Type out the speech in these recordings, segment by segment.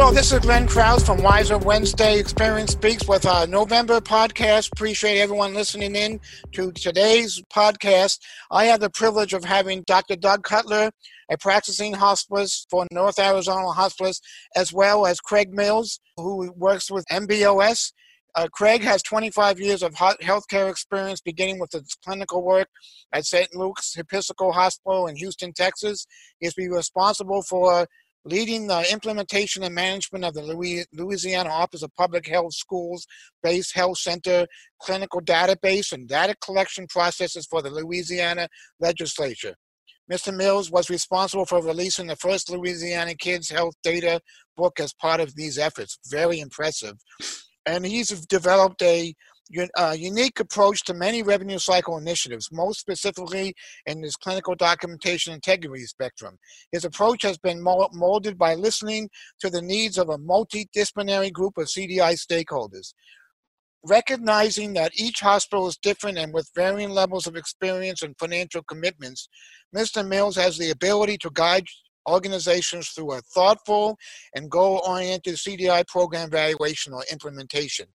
Hello, this is Glenn Krause from Wiser Wednesday Experience Speaks with our November podcast. Appreciate everyone listening in to today's podcast. I have the privilege of having Dr. Doug Cutler, a practicing hospice for North Arizona Hospice, as well as Craig Mills, who works with MBOS. Uh, Craig has 25 years of healthcare experience, beginning with his clinical work at St. Luke's Episcopal Hospital in Houston, Texas. He's been responsible for leading the implementation and management of the Louisiana Office of Public Health Schools based health center clinical database and data collection processes for the Louisiana legislature. Mr. Mills was responsible for releasing the first Louisiana Kids Health Data book as part of these efforts. Very impressive. And he's developed a uh, unique approach to many revenue cycle initiatives, most specifically in this clinical documentation integrity spectrum. His approach has been molded by listening to the needs of a multidisciplinary group of CDI stakeholders. Recognizing that each hospital is different and with varying levels of experience and financial commitments, Mr. Mills has the ability to guide organizations through a thoughtful and goal oriented CDI program evaluation or implementation.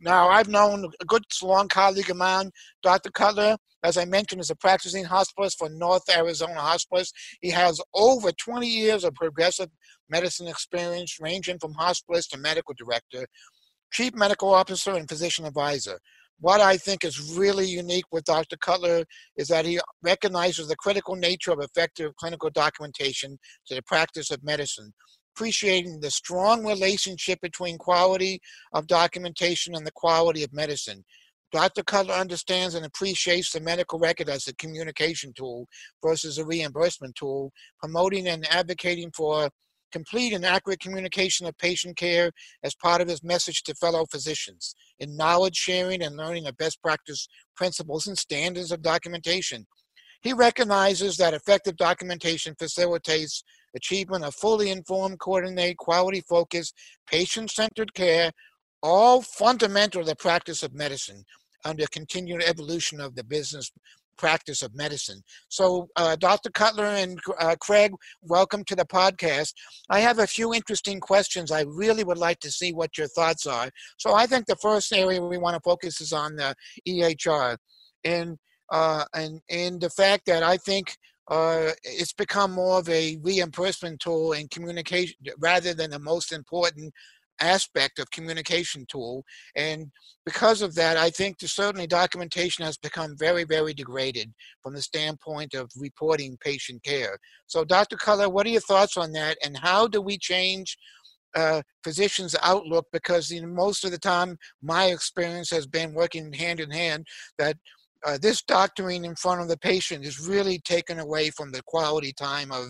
Now, I've known a good long colleague of mine, Dr. Cutler, as I mentioned, is a practicing hospitalist for North Arizona Hospice. He has over 20 years of progressive medicine experience, ranging from hospitalist to medical director, chief medical officer, and physician advisor. What I think is really unique with Dr. Cutler is that he recognizes the critical nature of effective clinical documentation to the practice of medicine appreciating the strong relationship between quality of documentation and the quality of medicine. Dr. Cutler understands and appreciates the medical record as a communication tool versus a reimbursement tool, promoting and advocating for complete and accurate communication of patient care as part of his message to fellow physicians in knowledge sharing and learning of best practice principles and standards of documentation. He recognizes that effective documentation facilitates achievement of fully informed, coordinated, quality focused, patient centered care, all fundamental to the practice of medicine under continued evolution of the business practice of medicine. So, uh, Dr. Cutler and uh, Craig, welcome to the podcast. I have a few interesting questions. I really would like to see what your thoughts are. So, I think the first area we want to focus is on the EHR. And uh, and and the fact that I think uh, it's become more of a reimbursement tool and communication rather than the most important aspect of communication tool. And because of that i think certainly documentation has become very very degraded from the standpoint of reporting patient care. So dr Cutler what are your thoughts on that? And how do we change uh, physicians outlook? Because you know, most of the time my experience has been working hand in hand that uh, this doctoring in front of the patient is really taken away from the quality time of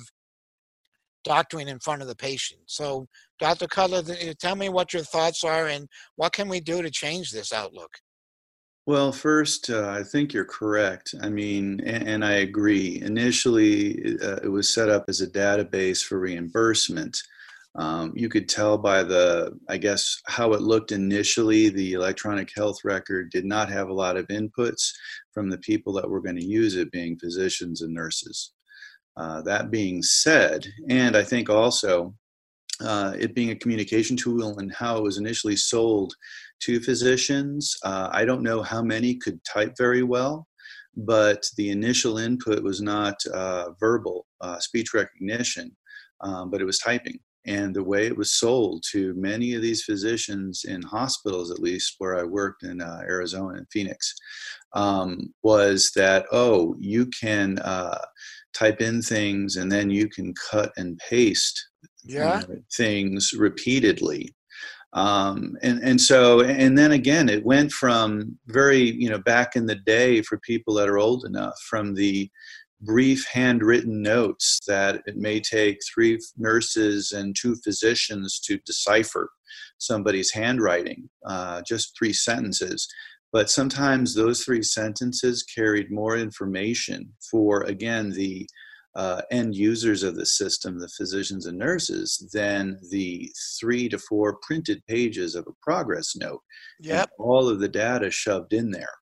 doctoring in front of the patient. So, Dr. Cutler, tell me what your thoughts are and what can we do to change this outlook? Well, first, uh, I think you're correct. I mean, and, and I agree. Initially, uh, it was set up as a database for reimbursement. Um, you could tell by the, I guess, how it looked initially. The electronic health record did not have a lot of inputs from the people that were going to use it, being physicians and nurses. Uh, that being said, and I think also uh, it being a communication tool and how it was initially sold to physicians, uh, I don't know how many could type very well, but the initial input was not uh, verbal uh, speech recognition, um, but it was typing and the way it was sold to many of these physicians in hospitals at least where i worked in uh, arizona and phoenix um, was that oh you can uh, type in things and then you can cut and paste yeah. things repeatedly um, and and so and then again it went from very you know back in the day for people that are old enough from the brief handwritten notes that it may take three nurses and two physicians to decipher somebody's handwriting, uh, just three sentences. But sometimes those three sentences carried more information for, again, the uh, end users of the system, the physicians and nurses, than the three to four printed pages of a progress note. Yep. all of the data shoved in there.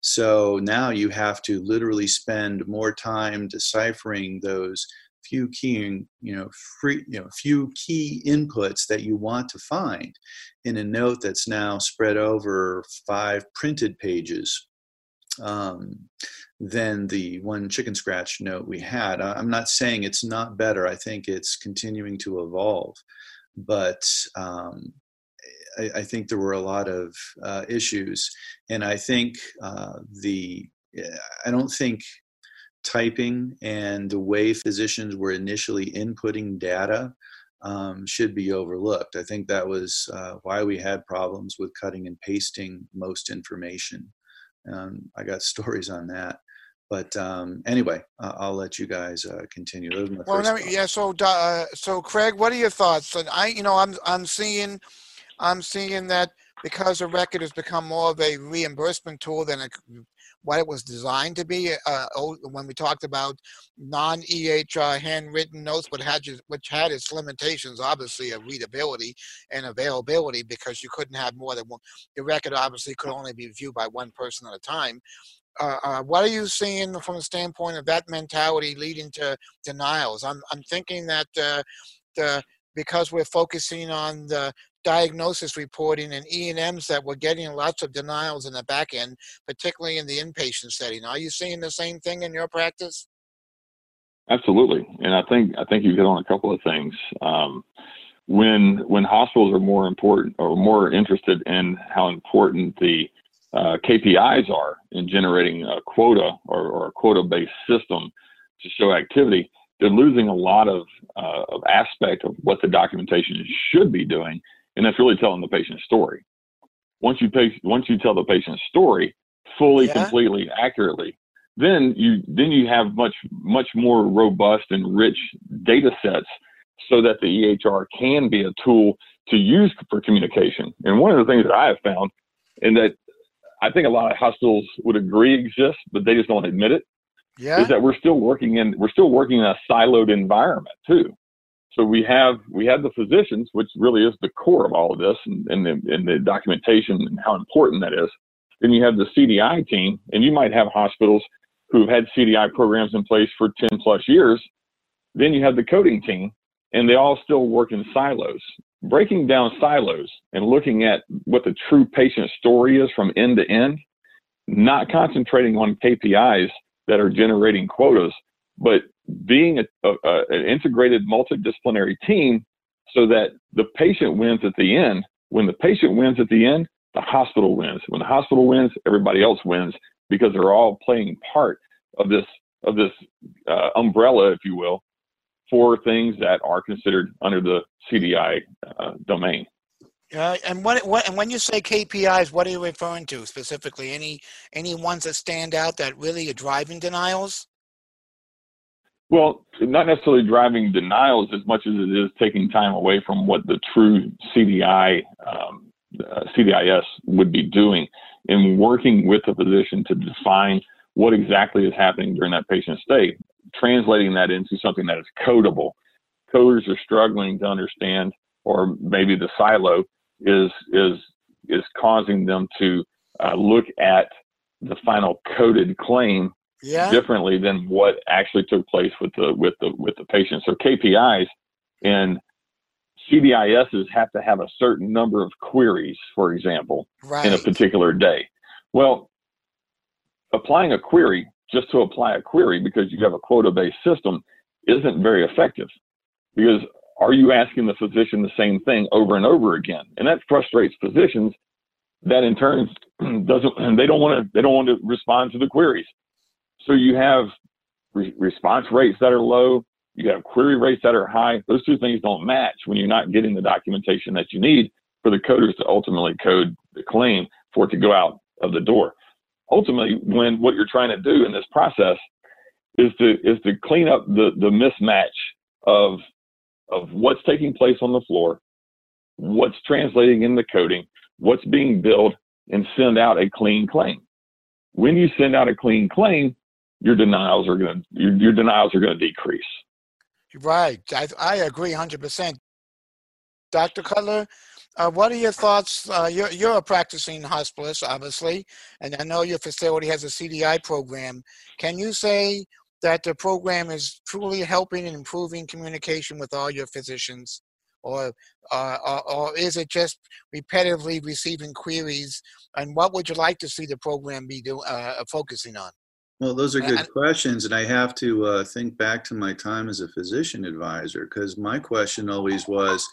So now you have to literally spend more time deciphering those few key you know free you know few key inputs that you want to find in a note that's now spread over five printed pages um, than the one chicken scratch note we had. I'm not saying it's not better. I think it's continuing to evolve, but um, I, I, think there were a lot of uh, issues, and I think uh, the I don't think typing and the way physicians were initially inputting data um, should be overlooked. I think that was uh, why we had problems with cutting and pasting most information. Um, I got stories on that. But um, anyway, uh, I'll let you guys uh, continue. well, yeah. So, uh, so Craig, what are your thoughts? And I, you know, I'm I'm seeing, I'm seeing that because the record has become more of a reimbursement tool than a what it was designed to be. Uh, when we talked about non-EH uh, handwritten notes, but had which had its limitations, obviously of readability and availability, because you couldn't have more than one. The record obviously could only be viewed by one person at a time. Uh, uh, what are you seeing from the standpoint of that mentality leading to denials? I'm I'm thinking that uh, the because we're focusing on the diagnosis reporting and E&Ms that we're getting lots of denials in the back end, particularly in the inpatient setting. Are you seeing the same thing in your practice? Absolutely, and I think I think you hit on a couple of things. Um, when when hospitals are more important or more interested in how important the uh, KPIs are in generating a quota or, or a quota-based system to show activity, they're losing a lot of, uh, of aspect of what the documentation should be doing and that's really telling the patient's story. Once you pay, once you tell the patient's story fully, yeah. completely, accurately, then you then you have much much more robust and rich data sets so that the EHR can be a tool to use for communication. And one of the things that I have found, and that I think a lot of hospitals would agree exists, but they just don't admit it, yeah. is that we're still working in we're still working in a siloed environment too. So we have we have the physicians, which really is the core of all of this, and, and, the, and the documentation and how important that is. Then you have the CDI team, and you might have hospitals who've had CDI programs in place for 10 plus years. Then you have the coding team, and they all still work in silos. Breaking down silos and looking at what the true patient story is from end to end, not concentrating on KPIs that are generating quotas, but being a, a, a, an integrated multidisciplinary team so that the patient wins at the end. When the patient wins at the end, the hospital wins. When the hospital wins, everybody else wins because they're all playing part of this of this uh, umbrella, if you will, for things that are considered under the CDI uh, domain. Uh, and what, what and when you say KPIs, what are you referring to specifically? Any any ones that stand out that really are driving denials? Well, not necessarily driving denials as much as it is taking time away from what the true CDI um, uh, CDIS would be doing in working with the physician to define what exactly is happening during that patient stay, translating that into something that is codable. Coders are struggling to understand, or maybe the silo is is is causing them to uh, look at the final coded claim yeah. differently than what actually took place with the with the with the patient. So KPIs and CDISs have to have a certain number of queries, for example, right. in a particular day. Well, applying a query just to apply a query because you have a quota-based system isn't very effective because are you asking the physician the same thing over and over again? And that frustrates physicians that in turn doesn't and they don't want to they don't want to respond to the queries. So you have re- response rates that are low, you have query rates that are high. Those two things don't match when you're not getting the documentation that you need for the coders to ultimately code the claim for it to go out of the door. Ultimately, when what you're trying to do in this process is to is to clean up the the mismatch of of what's taking place on the floor, what's translating in the coding, what's being billed, and send out a clean claim. When you send out a clean claim, your denials are going to your, your denials are going to decrease. Right, I, I agree 100%. Dr. Cutler, uh, what are your thoughts? Uh, you're, you're a practicing hospitalist, obviously, and I know your facility has a CDI program. Can you say that the program is truly helping and improving communication with all your physicians? Or, uh, or, is it just repetitively receiving queries? And what would you like to see the program be do, uh, focusing on? Well, those are good questions, and I have to uh, think back to my time as a physician advisor because my question always was,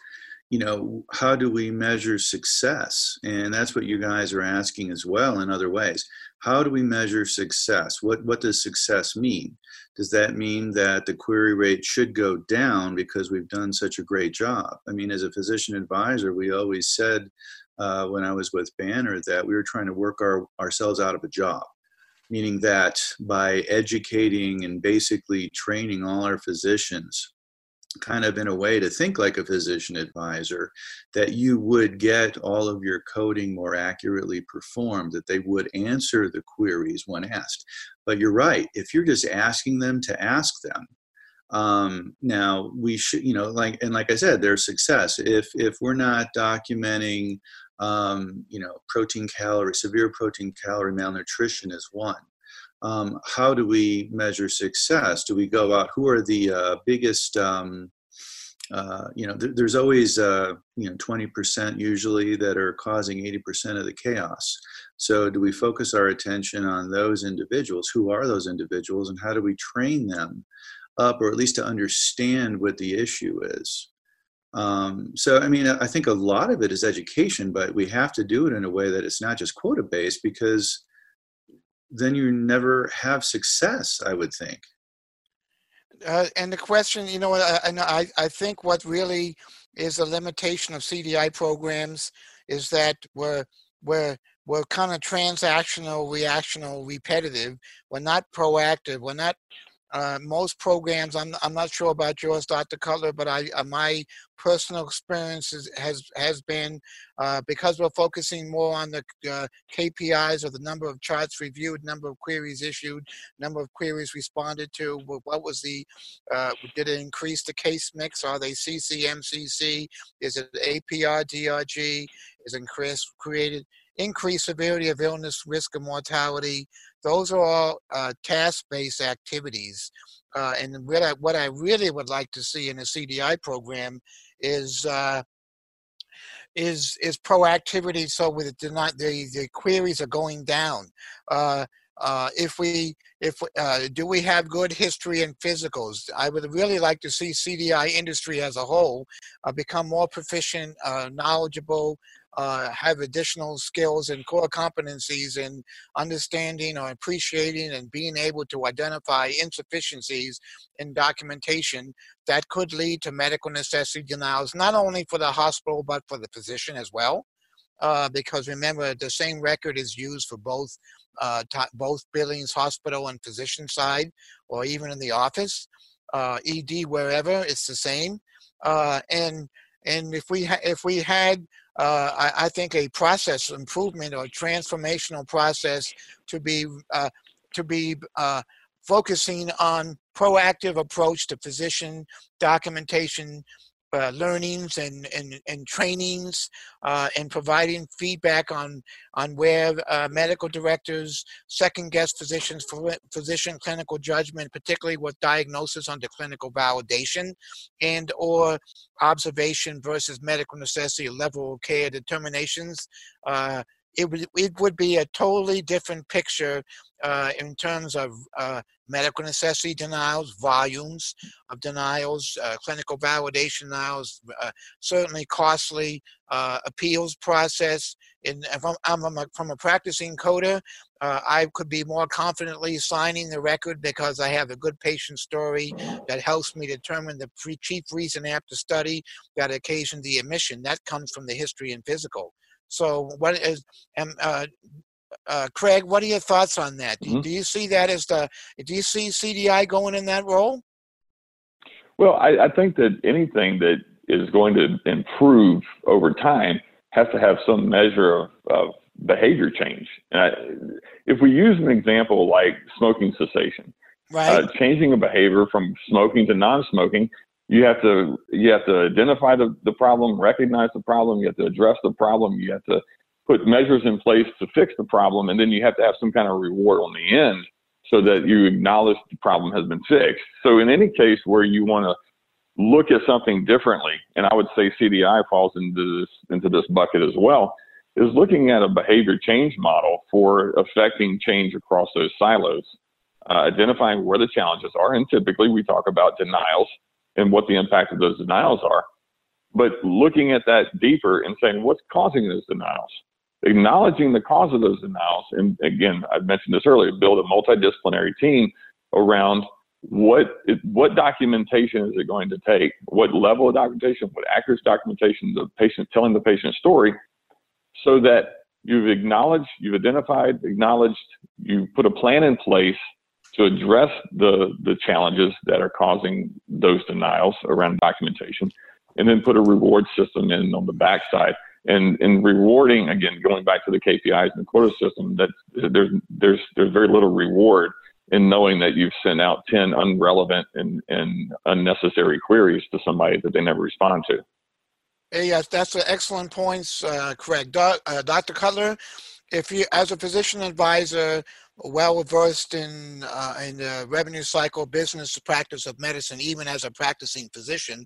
you know, how do we measure success? And that's what you guys are asking as well in other ways. How do we measure success? What what does success mean? Does that mean that the query rate should go down because we've done such a great job? I mean, as a physician advisor, we always said uh, when I was with Banner that we were trying to work our, ourselves out of a job meaning that by educating and basically training all our physicians kind of in a way to think like a physician advisor that you would get all of your coding more accurately performed that they would answer the queries when asked. But you're right if you're just asking them to ask them um, now we should you know like and like i said their success. If if we're not documenting um, you know, protein calorie, severe protein calorie malnutrition is one. Um, how do we measure success? Do we go out? Who are the uh, biggest? Um, uh, you know, th- there's always uh, you know 20% usually that are causing 80% of the chaos. So, do we focus our attention on those individuals? Who are those individuals, and how do we train them up, or at least to understand what the issue is? Um, so, I mean, I think a lot of it is education, but we have to do it in a way that it's not just quota based because then you never have success, I would think. Uh, and the question, you know, I, I, I think what really is a limitation of CDI programs is that we're, we're, we're kind of transactional, reactional, repetitive. We're not proactive. We're not uh, most programs, I'm, I'm not sure about yours, Dr. Cutler, but I, uh, my personal experience is, has has been uh, because we're focusing more on the uh, KPIs or the number of charts reviewed, number of queries issued, number of queries responded to. What was the uh, did it increase the case mix? Are they CCMCC? Is it APR DRG? Is it created increased severity of illness, risk of mortality. Those are all uh, task-based activities. Uh, and what I, what I really would like to see in a CDI program is uh, is is proactivity. So with the the the queries are going down. Uh, uh, if we if uh, do we have good history and physicals i would really like to see cdi industry as a whole uh, become more proficient uh, knowledgeable uh, have additional skills and core competencies in understanding or appreciating and being able to identify insufficiencies in documentation that could lead to medical necessity denials, not only for the hospital, but for the physician as well. Uh, because remember, the same record is used for both uh, both Billings hospital and physician side, or even in the office, uh, ED wherever, it's the same. Uh, and and if we ha- if we had uh, I, I, think a process improvement or transformational process to be uh, to be uh, focusing on proactive approach to physician documentation uh, learnings and, and, and trainings uh, and providing feedback on, on where uh, medical directors second guess physicians physician clinical judgment, particularly with diagnosis under clinical validation and or observation versus medical necessity level of care determinations. It would, it would be a totally different picture uh, in terms of uh, medical necessity denials, volumes of denials, uh, clinical validation denials, uh, certainly costly uh, appeals process. In, from, I'm a, from a practicing coder, uh, I could be more confidently signing the record because I have a good patient story that helps me determine the chief reason after study that occasioned the admission. That comes from the history and physical. So, what is, um, uh, uh, Craig, what are your thoughts on that? Mm-hmm. Do, you see that as the, do you see CDI going in that role? Well, I, I think that anything that is going to improve over time has to have some measure of, of behavior change. I, if we use an example like smoking cessation, right. uh, changing a behavior from smoking to non-smoking, you have to you have to identify the, the problem, recognize the problem, you have to address the problem, you have to put measures in place to fix the problem, and then you have to have some kind of reward on the end so that you acknowledge the problem has been fixed. So in any case where you want to look at something differently, and I would say CDI falls into this into this bucket as well, is looking at a behavior change model for affecting change across those silos, uh, identifying where the challenges are, and typically we talk about denials and what the impact of those denials are, but looking at that deeper and saying what's causing those denials acknowledging the cause of those denials. And again, I mentioned this earlier, build a multidisciplinary team around what what documentation is it going to take? What level of documentation? What accurate documentation? The patient telling the patient story, so that you've acknowledged, you've identified, acknowledged, you put a plan in place to address the the challenges that are causing those denials around documentation, and then put a reward system in on the backside and in rewarding again going back to the KPIs and the quota system that there's there's there's very little reward in knowing that you've sent out 10 unrelevant and, and unnecessary queries to somebody that they never respond to. Hey, yes, that's an excellent points, uh, Craig. Do, uh, Dr. Cutler, if you, as a physician advisor, well versed in uh, in the revenue cycle business practice of medicine, even as a practicing physician,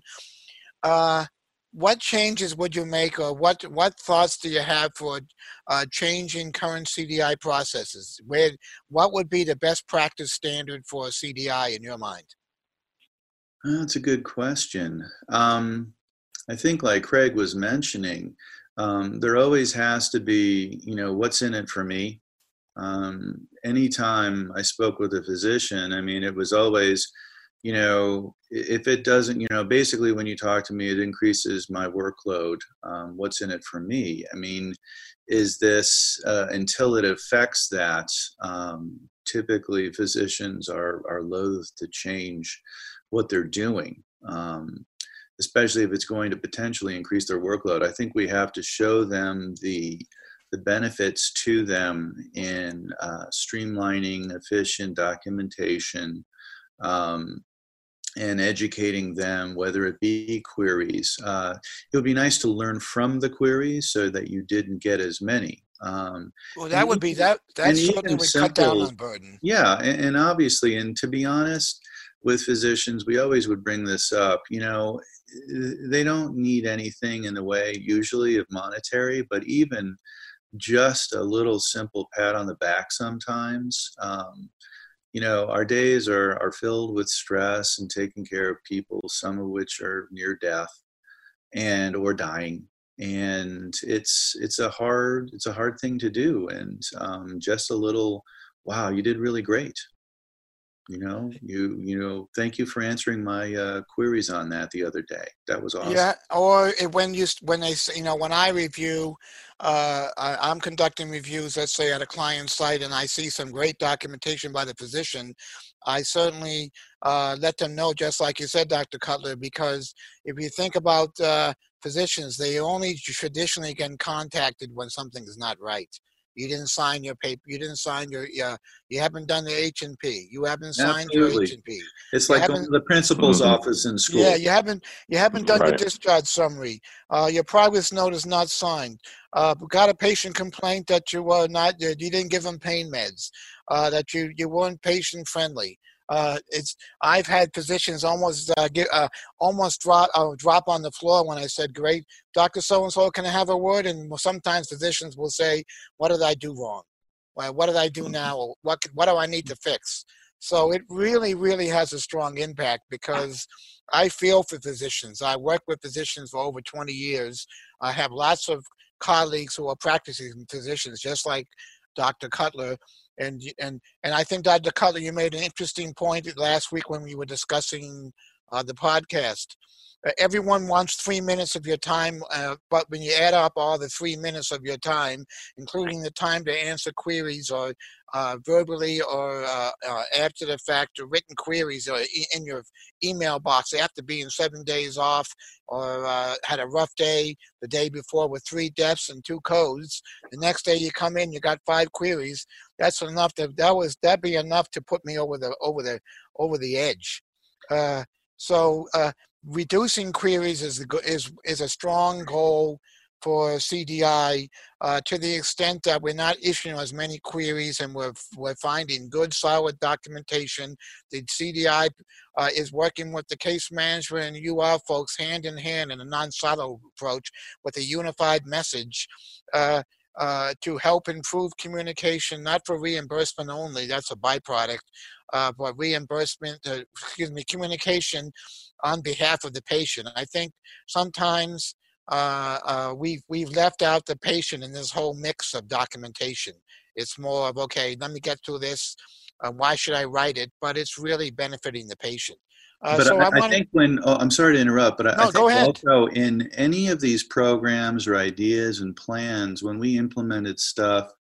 uh, what changes would you make or what what thoughts do you have for uh, changing current CDI processes? Where what would be the best practice standard for CDI in your mind? That's a good question. Um, I think, like Craig was mentioning, um, there always has to be, you know, what's in it for me. Um, anytime I spoke with a physician, I mean, it was always, you know, if it doesn't, you know, basically when you talk to me, it increases my workload. Um, what's in it for me? I mean, is this uh, until it affects that? Um, typically, physicians are are loath to change what they're doing, um, especially if it's going to potentially increase their workload. I think we have to show them the the benefits to them in uh, streamlining efficient documentation um, and educating them, whether it be queries. Uh, it would be nice to learn from the queries so that you didn't get as many. Um, well, that would be that. That's something simple, cut down on burden. Yeah, and, and obviously, and to be honest, with physicians, we always would bring this up. You know, they don't need anything in the way usually of monetary, but even just a little simple pat on the back sometimes. Um, you know our days are are filled with stress and taking care of people some of which are near death and or dying and it's it's a hard it's a hard thing to do and um, just a little wow you did really great you know you you know thank you for answering my uh, queries on that the other day. That was awesome. yeah or when you when they you know when i review uh, I, am conducting reviews let's say at a client site and i see some great documentation by the physician i certainly uh, let them know just like you said dr cutler because if you think about uh, physicians they only traditionally get contacted when something is not right you didn't sign your paper. You didn't sign your. Uh, you haven't done the H and P. You haven't signed Absolutely. your H and P. It's you like going to the principal's mm-hmm. office in school. Yeah, you haven't. You haven't done right. the discharge summary. Uh, your progress note is not signed. Uh, got a patient complaint that you were not. You didn't give them pain meds. Uh, that you you weren't patient friendly. Uh, it's I've had physicians almost uh, get uh, almost drop uh, drop on the floor when I said, "Great, Doctor So and So, can I have a word?" And sometimes physicians will say, "What did I do wrong? What did I do mm-hmm. now? What what do I need to fix?" So it really, really has a strong impact because I feel for physicians. I work with physicians for over 20 years. I have lots of colleagues who are practicing physicians, just like Dr. Cutler, and and and I think Dr. Cutler, you made an interesting point last week when we were discussing the podcast. Uh, everyone wants three minutes of your time, uh, but when you add up all the three minutes of your time, including the time to answer queries or uh, verbally or uh, uh, after the fact or written queries or e- in your email box after being seven days off or uh, had a rough day the day before with three deaths and two codes. The next day you come in, you got five queries. That's enough to that was that be enough to put me over the over the over the edge. So reducing queries is, is, is a strong goal for CDI uh, to the extent that we're not issuing as many queries and we're, we're finding good solid documentation. The CDI uh, is working with the case management and UR folks hand in hand in a non-silo approach with a unified message. Uh, uh, to help improve communication, not for reimbursement only, that's a byproduct, uh, but reimbursement, uh, excuse me, communication on behalf of the patient. I think sometimes uh, uh, we've we've left out the patient in this whole mix of documentation. It's more of okay, let me get through this. Uh, why should I write it? But it's really benefiting the patient. Uh, but so I, I, wanna... I, think when oh, I'm sorry to interrupt, but no, I, think also in any of these programs or ideas and plans, when we implemented stuff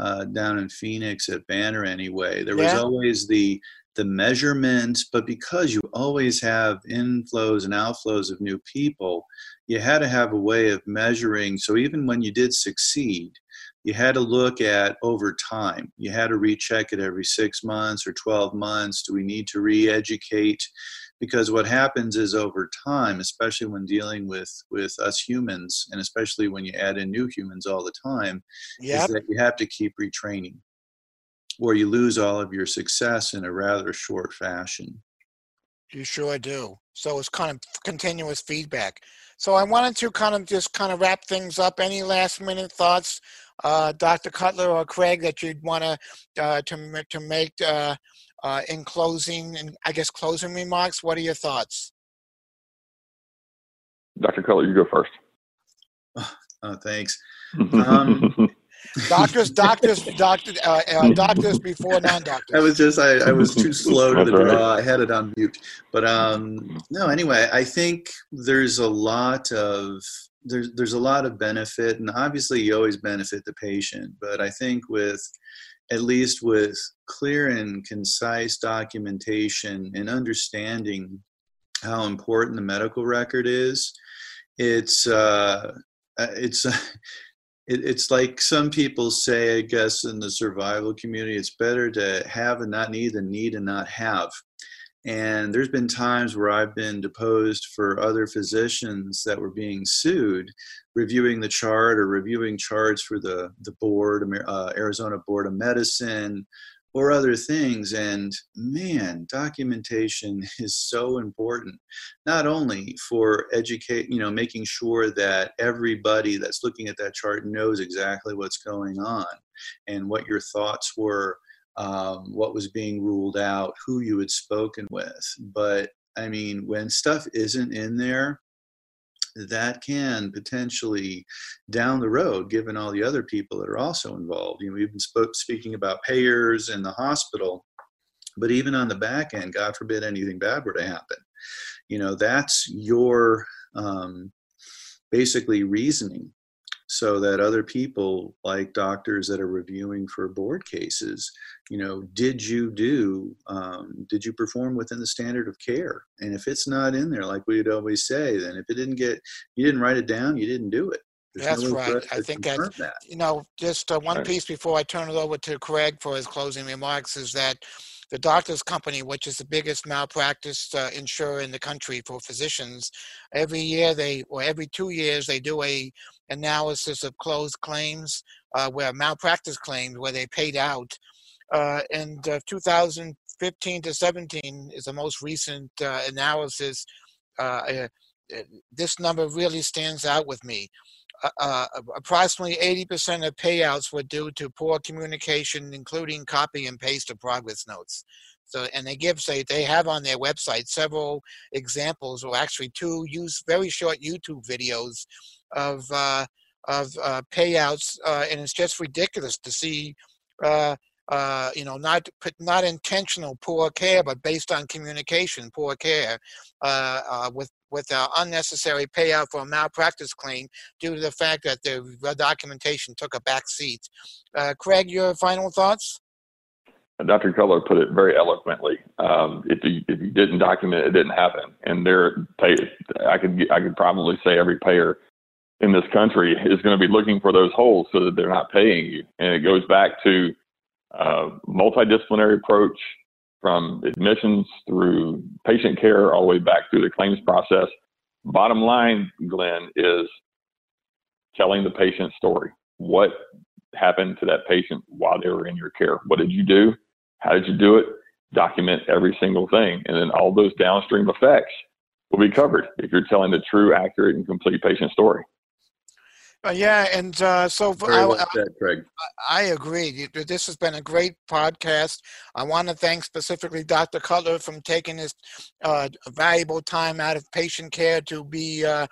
uh, down in Phoenix at Banner anyway, there yeah. was always the the measurements, but because you always have inflows and outflows of new people, you had to have a way of measuring. So even when you did succeed, you had to look at over time. You had to recheck it every six months or 12 months. Do we need to re educate? Because what happens is over time, especially when dealing with, with us humans, and especially when you add in new humans all the time, yep. is that you have to keep retraining or you lose all of your success in a rather short fashion. You sure do. So it's kind of continuous feedback. So I wanted to kind of just kind of wrap things up. Any last minute thoughts, uh, Dr. Cutler or Craig, that you'd want to uh, to to make uh, uh, in closing and I guess closing remarks? What are your thoughts? Dr. Cutler, you go first. Oh, thanks. Um, doctors, doctors, doctor, uh, uh, doctors before non-doctors. I was just, I, I was too slow to the draw. I had it on mute, but um, no. Anyway, I think there's a lot of there's there's a lot of benefit, and obviously you always benefit the patient. But I think with at least with clear and concise documentation and understanding how important the medical record is, it's uh, it's it, it's like some people say, I guess, in the survival community, it's better to have and not need than need and not have. And there's been times where I've been deposed for other physicians that were being sued, reviewing the chart or reviewing charts for the, the board, uh, Arizona Board of Medicine, or other things. And man, documentation is so important, not only for educate, you know, making sure that everybody that's looking at that chart knows exactly what's going on and what your thoughts were, um, what was being ruled out, who you had spoken with. But I mean, when stuff isn't in there, that can potentially down the road given all the other people that are also involved you know we've been spoke, speaking about payers and the hospital but even on the back end god forbid anything bad were to happen you know that's your um, basically reasoning so that other people like doctors that are reviewing for board cases you know did you do um, did you perform within the standard of care and if it's not in there like we'd always say then if it didn't get you didn't write it down you didn't do it There's That's no right. I think that, that, you know, just uh, one right. piece before I turn it over to Craig for his closing remarks is that the Doctors Company, which is the biggest malpractice uh, insurer in the country for physicians, every year they, or every two years, they do a analysis of closed claims, uh, where malpractice claims where they paid out. Uh, and uh, 2015 to 17 is the most recent uh, analysis. Uh, this number really stands out with me. Uh, uh approximately 80% of payouts were due to poor communication, including copy and paste of progress notes. So, and they give, say, they have on their website several examples, or actually two use very short YouTube videos of uh, of uh, payouts, uh, and it's just ridiculous to see uh, you know, not not intentional poor care, but based on communication, poor care, uh, with with unnecessary payout for a malpractice claim due to the fact that the documentation took a back seat. Uh, Craig, your final thoughts? Dr. Cutler put it very eloquently. Um, if, you, if you didn't document it, it didn't happen. And there, I could I could probably say every payer in this country is going to be looking for those holes so that they're not paying you. And it goes back to uh, multidisciplinary approach from admissions through patient care all the way back through the claims process. Bottom line, Glenn, is telling the patient's story. What happened to that patient while they were in your care? What did you do? How did you do it? Document every single thing. And then all those downstream effects will be covered if you're telling the true, accurate, and complete patient story. Uh, yeah, and uh, so I, well said. I, I agree. This has been a great podcast. I want to thank specifically Dr. Cutler from taking his uh, valuable time out of patient care to be uh,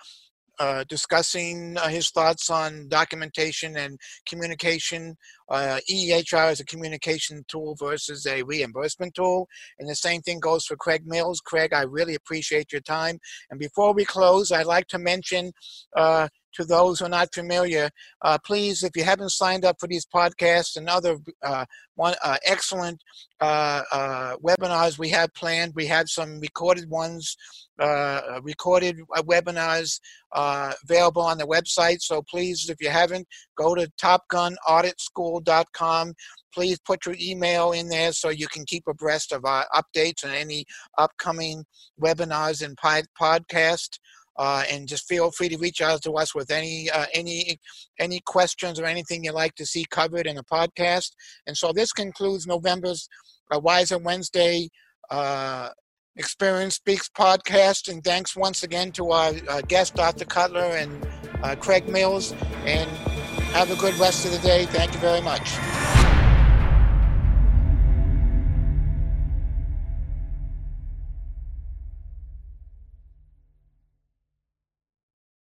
uh, discussing uh, his thoughts on documentation and communication. Uh, EHR is a communication tool versus a reimbursement tool. And the same thing goes for Craig Mills. Craig, I really appreciate your time. And before we close, I'd like to mention uh, to those who are not familiar, uh, please, if you haven't signed up for these podcasts and other uh, one, uh, excellent uh, uh, webinars we have planned, we have some recorded ones, uh, recorded webinars available on the website. So please, if you haven't, go to Please put your email in there so you can keep abreast of our updates and any upcoming webinars and podcast. Uh, and just feel free to reach out to us with any uh, any any questions or anything you'd like to see covered in a podcast. And so this concludes November's uh, Wiser Wednesday uh, Experience Speaks podcast. And thanks once again to our uh, guest, Dr. Cutler and uh, Craig Mills. And have a good rest of the day. Thank you very much.